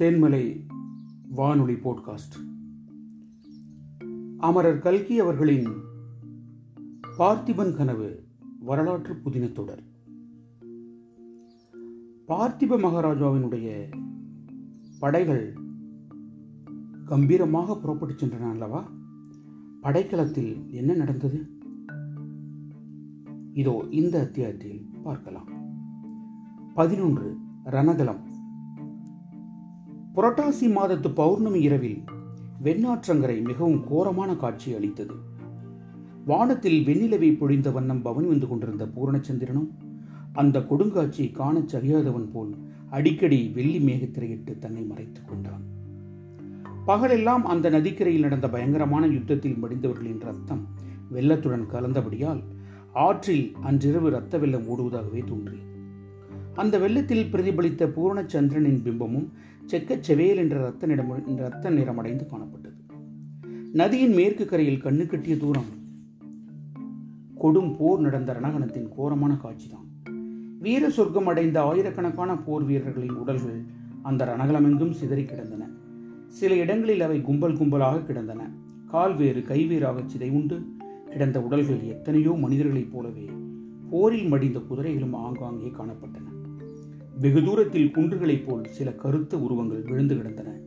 தேன்மலை வானொலி போட்காஸ்ட் அமரர் கல்கி அவர்களின் பார்த்திபன் கனவு வரலாற்று புதின தொடர். பார்த்திப மகாராஜாவினுடைய படைகள் கம்பீரமாக புறப்பட்டுச் சென்றன அல்லவா? படைக்களத்தில் என்ன நடந்தது? இதோ இந்த அத்தியாயத்தில் பார்க்கலாம். பதினொன்று ரணதளம். புரட்டாசி மாதத்து பௌர்ணமி இரவில் வெண்ணாற்றங்கரை மிகவும் கோரமான காட்சி அளித்தது. வானத்தில் வெண்ணிலவை பொழிந்த வண்ணம் பவனி வந்து கொண்டிருந்த பூரணச்சந்திரனும் அந்த கொடுங்காட்சியை காணச் சரியாதவன் போல் அடிக்கடி வெள்ளி மேகத்திரையிட்டு தன்னை மறைத்துக் கொண்டான். பகலெல்லாம் அந்த நதிக்கரையில் நடந்த பயங்கரமான யுத்தத்தில் மடிந்தவர்களின் ரத்தம் வெள்ளத்துடன் கலந்தபடியால் ஆற்றில் அன்றிரவு ரத்த வெள்ளம் ஓடுவதாகவே தோன்றியது. அந்த வெள்ளத்தில் பிரதிபலித்த பூரணச்சந்திரனின் பிம்பமும் செக்கச் செவேல் என்ற ரத்த நிறம் ரத்த நிறமடைந்து காணப்பட்டது. நதியின் மேற்கு கரையில் கண்ணு கட்டிய தூரம். கொடும் போர் நடந்த ரணகணத்தின் கோரமான காட்சிதான். வீர சொர்க்கம் அடைந்த ஆயிரக்கணக்கான போர் வீரர்களின் உடல்கள் அந்த ரணகலமெங்கும் சிதறி கிடந்தன. சில இடங்களில் அவை கும்பல் கும்பலாக கிடந்தன. கால்வேறு கைவேறாக சிதைவுண்டு கிடந்த உடல்கள் எத்தனையோ மனிதர்களைப் போலவே போரில் மடிந்த குதிரைகளும் ஆங்காங்கே காணப்பட்டன. வெகு தூரத்தில் குன்றுகளைப் போல் சில கருத்த உருவங்கள் விழுந்து கிடந்தன.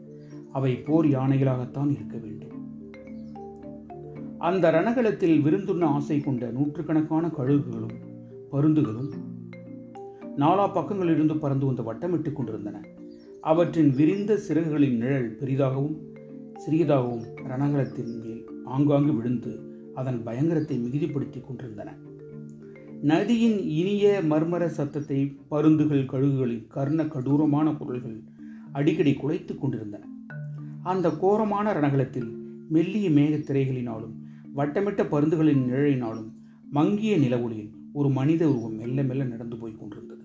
அவை போர் யானைகளாகத்தான் இருக்க வேண்டும். அந்த ரணகலத்தில் விருந்துண்ண ஆசை கொண்ட நூற்றுக்கணக்கான கழுகுகளும் பருந்துகளும் நாலா பக்கங்களிலிருந்து பறந்து வந்து வட்டமிட்டுக் கொண்டிருந்தன. அவற்றின் விரிந்த சிறகுகளின் நிழல் பெரிதாகவும் சிறியதாகவும் ரணகலத்தின் மேல் ஆங்காங்கு விழுந்து அதன் பயங்கரத்தை மிகுதிப்படுத்திக் கொண்டிருந்தன. நதியின் இனிய மர்மர சத்தத்தை பருந்துகள் கழுகுகளின் கர்ண கடூரமான குரல்கள் அடிக்கடி குலைத்துக் கொண்டிருந்தன. அந்த கோரமான ரணகலத்தில் மெல்லிய மேகத் திரைகளினாலும் வட்டமிட்ட பருந்துகளின் நிழலினாலும் மங்கிய நிலவொளியில் ஒரு மனித உருவம் மெல்ல மெல்ல நடந்து போய் கொண்டிருந்தது.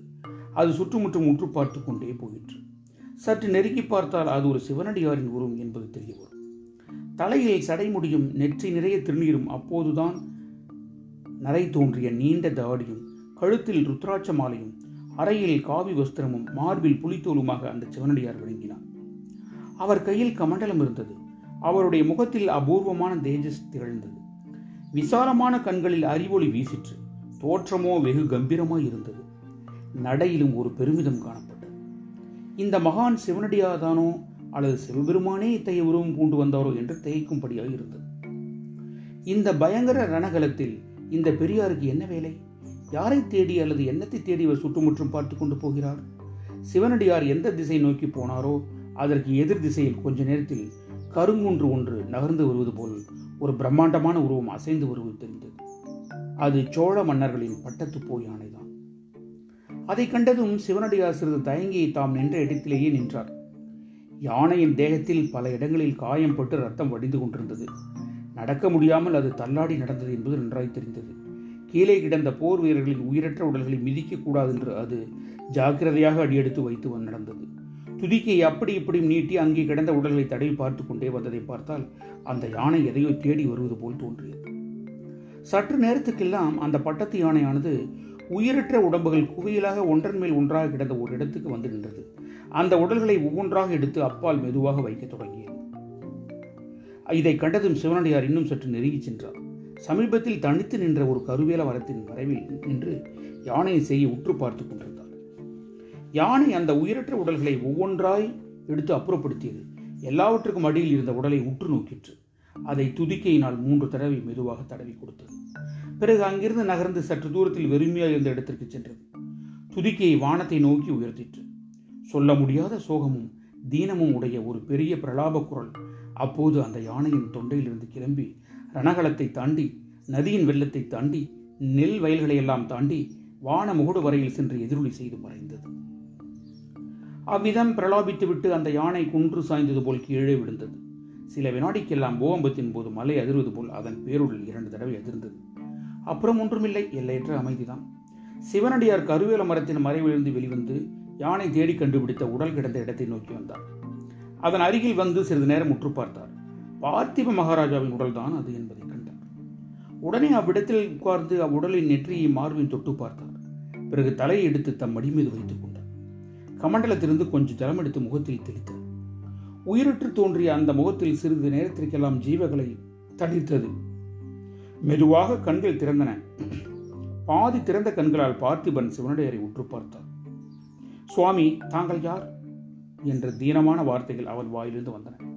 அது சுற்றுமுற்றும் உற்று பார்த்து கொண்டே போயிற்று. சற்று நெருங்கி பார்த்தால் அது ஒரு சிவனடியாரின் உருவம் என்பது தெரிய வரும் தலையில் சடைமுடியும் நெற்றி நிறைய திருநீரும் அப்போதுதான் நரை தோன்றிய நீண்ட தாடியும் கழுத்தில் ருத்ராட்ச மாலையும் அறையில் காவி வஸ்திரமும் மார்பில் புலித்தோலுமாக அந்த சிவனடியார் விளங்கினார் அவர் கையில் கமண்டலம் இருந்தது. அவருடைய முகத்தில் அபூர்வமான தேஜஸ் திகழ்ந்தது. விசாலமான கண்களில் அறிவொளி வீசிற்று. தோற்றமோ வெகு கம்பீரமாய் இருந்தது. நடையிலும் ஒரு பெருமிதம் காணப்பட்டது. இந்த மகான் சிவனடியாதானோ அல்லது சிவபெருமானே இத்தகைய உருவம் பூண்டு வந்தாரோ என்று திகைக்கும்படியாக இருந்தது. இந்த பயங்கர ரணகலத்தில் இந்த பெரியாருக்கு என்ன வேலை? யாரை தேடி அல்லது என்னத்தை தேடி இவர் சுற்றுமுற்றும் பார்த்து கொண்டு போகிறார்? சிவனடியார் எந்த திசை நோக்கி போனாரோ அதற்கு எதிர் திசையில் கொஞ்ச நேரத்தில் கருங்குன்று ஒன்று நகர்ந்து வருவது போல் ஒரு பிரம்மாண்டமான உருவம் அசைந்து வருவது தெரிந்தது. அது சோழ மன்னர்களின் பட்டத்து போய் யானைதான் அதை கண்டதும் சிவனடியார் சிறிது தயங்கி தாம் நின்ற இடத்திலேயே நின்றார். யானையின் தேகத்தில் பல இடங்களில் காயம் பட்டு ரத்தம் வடிந்து கொண்டிருந்தது. நடக்க முடியாமல் அது தள்ளாடி நடந்தது என்பது நன்றாய் தெரிந்தது. கீழே கிடந்த போர் வீரர்களின் உயிரற்ற உடல்களை மிதிக்கக்கூடாது என்று அது ஜாக்கிரதையாக அடியெடுத்து வைத்து நடந்தது. துதிக்கை அப்படி இப்படியும் நீட்டி அங்கே கிடந்த உடல்களை தடவி பார்த்து கொண்டே வந்ததை பார்த்தால் அந்த யானை எதையோ தேடி வருவது போல் தோன்றியது. சற்று நேரத்துக்கெல்லாம் அந்த பட்டத்து யானையானது உயிரற்ற உடம்புகள் குவியலாக ஒன்றன் மேல் ஒன்றாக கிடந்த ஒரு இடத்துக்கு வந்து நின்றது. அந்த உடல்களை ஒவ்வொன்றாக எடுத்து அப்பால் மெதுவாக வைக்க தொடங்கியது. இதை கண்டதும் சிவனடியார் இன்னும் சற்று நெருங்கி சென்றார். சமீபத்தில் தனித்து நின்ற ஒரு கருவேல மரத்தின் மறைவில் நின்று யானையை செய்ய உற்று பார்த்து கொண்டிருந்தார். யானை அந்த உயிரற்ற உடல்களை ஒவ்வொன்றாய் எடுத்து அப்புறப்படுத்தியது. எல்லாவற்றுக்கும் அடியில் இருந்த உடலை உற்று நோக்கிற்று. அதை துதிக்கையினால் மூன்று தடவை மெதுவாக தடவி கொடுத்தது. பிறகு அங்கிருந்து நகர்ந்து சற்று தூரத்தில் வெறுமையாக இருந்த இடத்திற்கு சென்றது. துதிக்கையை வானத்தை நோக்கி உயர்த்திற்று. சொல்ல முடியாத சோகமும் தீனமும் உடைய ஒரு பெரிய பிரலாப குரல் அப்போது அந்த யானையின் தொண்டையிலிருந்து கிளம்பி ரணகலத்தை தாண்டி நதியின் வெள்ளத்தை தாண்டி நெல் வயல்களை எல்லாம் தாண்டி வான முகடு வரையில் சென்று எதிரொலி செய்து மறைந்தது. அவ்விதம் பிரலாபித்துவிட்டு அந்த யானை குன்று சாய்ந்தது போல் கீழே விழுந்தது. சில வினாடிக்கெல்லாம் பூகம்பத்தின் போது மலை அதிர்வது போல் அதன் பேருள் இரண்டு தடவை அதிர்ந்தது. அப்புறம் ஒன்றுமில்லை எல்லையற்ற அமைதிதான். சிவனடியார் கருவேல மரத்தின் மறைவிலிருந்து வெளிவந்து யானை தேடி கண்டுபிடித்த உடல் கிடந்த இடத்தை நோக்கி வந்தார் அதன் அருகில் வந்து சிறிது நேரம் உற்று பார்த்தார் பார்த்திப மகாராஜாவின் உடல்தான் அது என்பதை கண்டார். உடனே அவ்விடத்தில் உட்கார்ந்து அவ்வுடலின் நெற்றியை மார்பின் தொட்டு பார்த்தார். பிறகு தலையை எடுத்து தம் மடி மீது வைத்துக் கொண்டார். கமண்டலத்திலிருந்து கொஞ்சம் ஜலம் எடுத்து முகத்தில் தெளித்தார். உயிரற்று தோன்றிய அந்த முகத்தில் சிறிது நேரத்திற்கெல்லாம் ஜீவகளை தடித்தது மெதுவாக கண்கள் திறந்தன. பாதி திறந்த கண்களால் பார்த்திபன் சிவனடையரை உற்று பார்த்தார் சுவாமி தாங்கள் யார்? என்ற தீனமான வார்த்தைகள் அவன் வாயிலிருந்து வந்தன.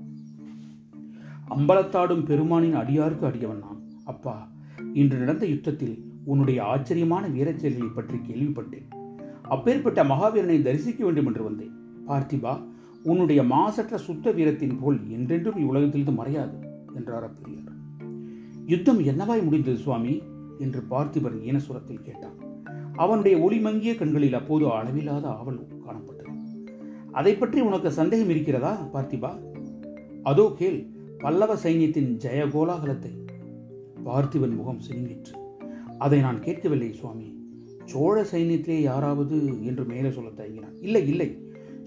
அம்பலத்தாடும் பெருமானின் அடியாருக்கு அடியவன் நான். அப்பா இன்று நடந்த யுத்தத்தில் உன்னுடைய ஆச்சரியமான வீரச் செயல்களை பற்றி கேள்விப்பட்டேன். அப்பேற்பட்ட மகாவீரனை தரிசிக்க வேண்டும் என்று வந்தேன். பார்த்திபா உன்னுடைய மாசற்ற சுத்த வீரத்தின் போல் என்றென்றும் இவ்வுலகத்திலிருந்து மறையாது என்றார் அப்பெரியார். யுத்தம் என்னவாய் முடிந்தது சுவாமி? என்று பார்த்திபன் ஈனசுரத்தில் கேட்டான். அவனுடைய ஒளிமங்கிய கண்களில் அப்போது அளவில்லாத ஆவல் காணப்பட்டது. அதை பற்றி உனக்கு சந்தேகம் இருக்கிறதா பார்த்திபா? அதோ கேள் பல்லவ சைன்யத்தின் ஜெய கோலாகலத்தை. பார்த்திபன் முகம் சிரிங்கிற்று அதை நான் கேட்கவில்லை சுவாமி. சோழ சைன்யத்திலே யாராவது என்று மேலே சொல்ல தயங்கினான். இல்லை இல்லை.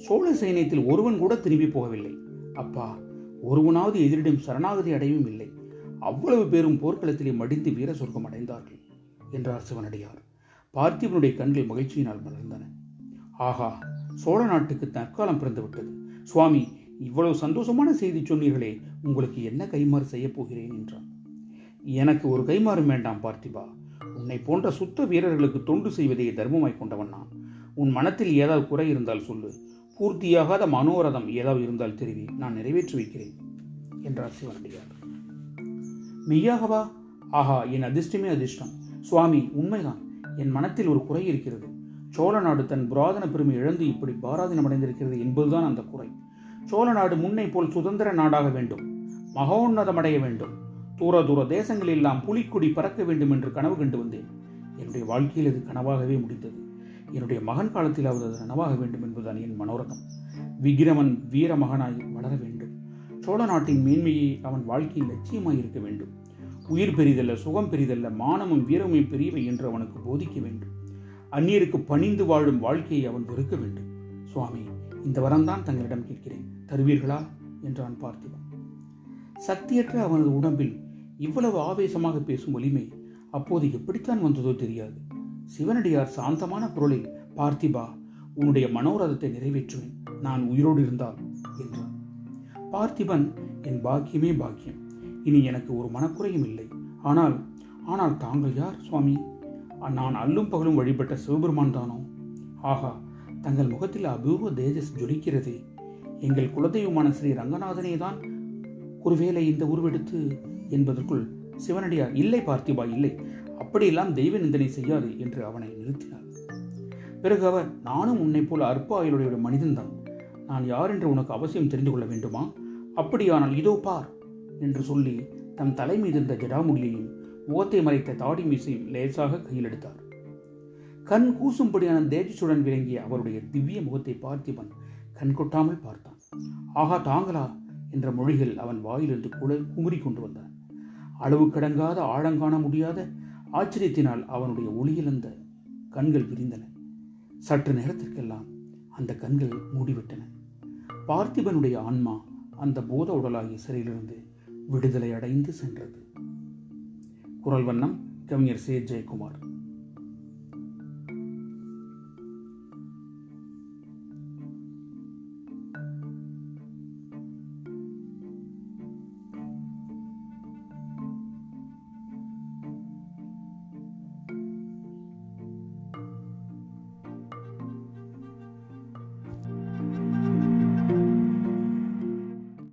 சோழ சைன்யத்தில் ஒருவன் கூட திரும்பி போகவில்லை. அப்பா ஒருவனாவது எதிரிடம் சரணாகதி அடையவும் இல்லை. அவ்வளவு பேரும் போர்க்களத்திலே மடிந்து வீர சொர்க்கம் அடைந்தார்கள் என்றார் சிவனடியார். பார்த்திபனுடைய கண்கள் மகிழ்ச்சியினால் மலர்ந்தன. ஆஹா சோழ நாட்டுக்கு தற்காலம் பிறந்து விட்டது சுவாமி இவ்வளவு சந்தோஷமான செய்தி சொன்னீர்களே உங்களுக்கு என்ன கைமாறு செய்யப் போகிறேன் என்றான். எனக்கு ஒரு கைமாறும் வேண்டாம் பார்த்திபா. உன்னை போன்ற சுத்த வீரர்களுக்கு தொண்டு செய்வதை தர்மமாய் கொண்டவன் நான். உன் மனத்தில் ஏதாவது குறை இருந்தால் சொல்லு. பூர்த்தியாகாத மனோரதம் ஏதாவது இருந்தால் தெரிவி நான் நிறைவேற்றி வைக்கிறேன் என்றார் சிவனடியார். மெய்யாகவா? ஆஹா என் அதிர்ஷ்டமே அதிர்ஷ்டம். சுவாமி உண்மைதான். என் மனத்தில் ஒரு குறை இருக்கிறது. சோழ நாடு தன் புராதன பெருமை இழந்து இப்படி பாராதீனம் அடைந்திருக்கிறது என்பதுதான் அந்த குறை. சோழ நாடு முன்னை போல் சுதந்திர நாடாக வேண்டும் மகோன்னதமடைய வேண்டும். தூர தூர தேசங்களெல்லாம் புலிக்குடி பறக்க வேண்டும் என்று கனவு கண்டு வந்தேன். என்னுடைய வாழ்க்கையில் இது கனவாகவே முடிந்தது. என்னுடைய மகன் காலத்திலாவது அது நனவாக வேண்டும் என்பதுதான் என் மனோரதம். விக்கிரமன் வீர மகனாய் வளர வேண்டும். சோழ நாட்டின் மேன்மையை அவன் வாழ்க்கையில் லட்சியமாய் இருக்க வேண்டும். உயிர் பெரிதல்ல சுகம் பெரிதல்ல மானமும் வீரமும் பெரியவை என்று அவனுக்கு போதிக்க வேண்டும். அந்நியருக்கு பணிந்து வாழும் வாழ்க்கையை அவன் வெறுக்க வேண்டும். சுவாமி இந்த வரம்தான் தங்களிடம் கேட்கிறேன். தருவீர்களா? என்றான் பார்த்திபன் சக்தியற்ற அவனது உடம்பில் இவ்வளவு ஆவேசமாக பேசும் வலிமை அப்போது எப்படித்தான் வந்ததோ தெரியாது. சிவனடியார் சாந்தமான குரலில் பார்த்திபா உன்னுடைய மனோரதத்தை நிறைவேற்றுவேன். நான் உயிரோடு இருந்தால் என்றான். பார்த்திபன் என் பாக்கியமே பாக்கியம். இனி எனக்கு ஒரு மனக்குறையும் இல்லை. ஆனால் ஆனால் தாங்கள் யார் சுவாமி? நான் அல்லும் பகலும் வழிபட்ட சிவபெருமான் தானோ? ஆகா தங்கள் முகத்தில் அபூர்வ தேஜஸ் ஜொலிக்கிறதே. எங்கள் குலதெய்வமான ஸ்ரீ ரங்கநாதனே தான் ஒருவேளை இந்த உருவெடுத்து என்பதற்குள் சிவனடியார் இல்லை பார்த்திபா இல்லை. அப்படியெல்லாம் தெய்வ நிந்தனை செய்யாது என்று அவனை நிறுத்தினார். பிறகு அவர் நானும் உன்னை போல அற்ப ஆயுளுடைய மனிதன்தான் நான் யார் என்று உனக்கு அவசியம் தெரிந்து கொள்ள வேண்டுமா? அப்படியானால் இதோ பார் என்று சொல்லி தன் தலை மீது இருந்த ஜடாமுடியையும் முகத்தை மறைத்த தாடி மீசையும் லேசாக கையில் எடுத்தார். கண் கூசும்படியான தேஜசுடன் விளங்கிய அவருடைய திவ்ய முகத்தை பார்த்திபன் கண் கொட்டாமல் பார்த்தான். ஆகா தாங்களா? என்ற மொழிகள் அவன் வாயிலிருந்து குல குமுறி கொண்டு வந்தான். அளவு கடங்காத ஆழங்காண முடியாத ஆச்சரியத்தினால் அவனுடைய ஒளியிழந்த கண்கள் விரிந்தன. சற்று நேரத்திற்கெல்லாம் அந்த கண்கள் மூடிவிட்டன. பார்த்திபனுடைய ஆன்மா அந்த போத உடலாகிய சிறையிலிருந்து விடுதலை அடைந்து சென்றது. குரல் வண்ணம் கவிஞர் சே. ஜெயக்குமார்.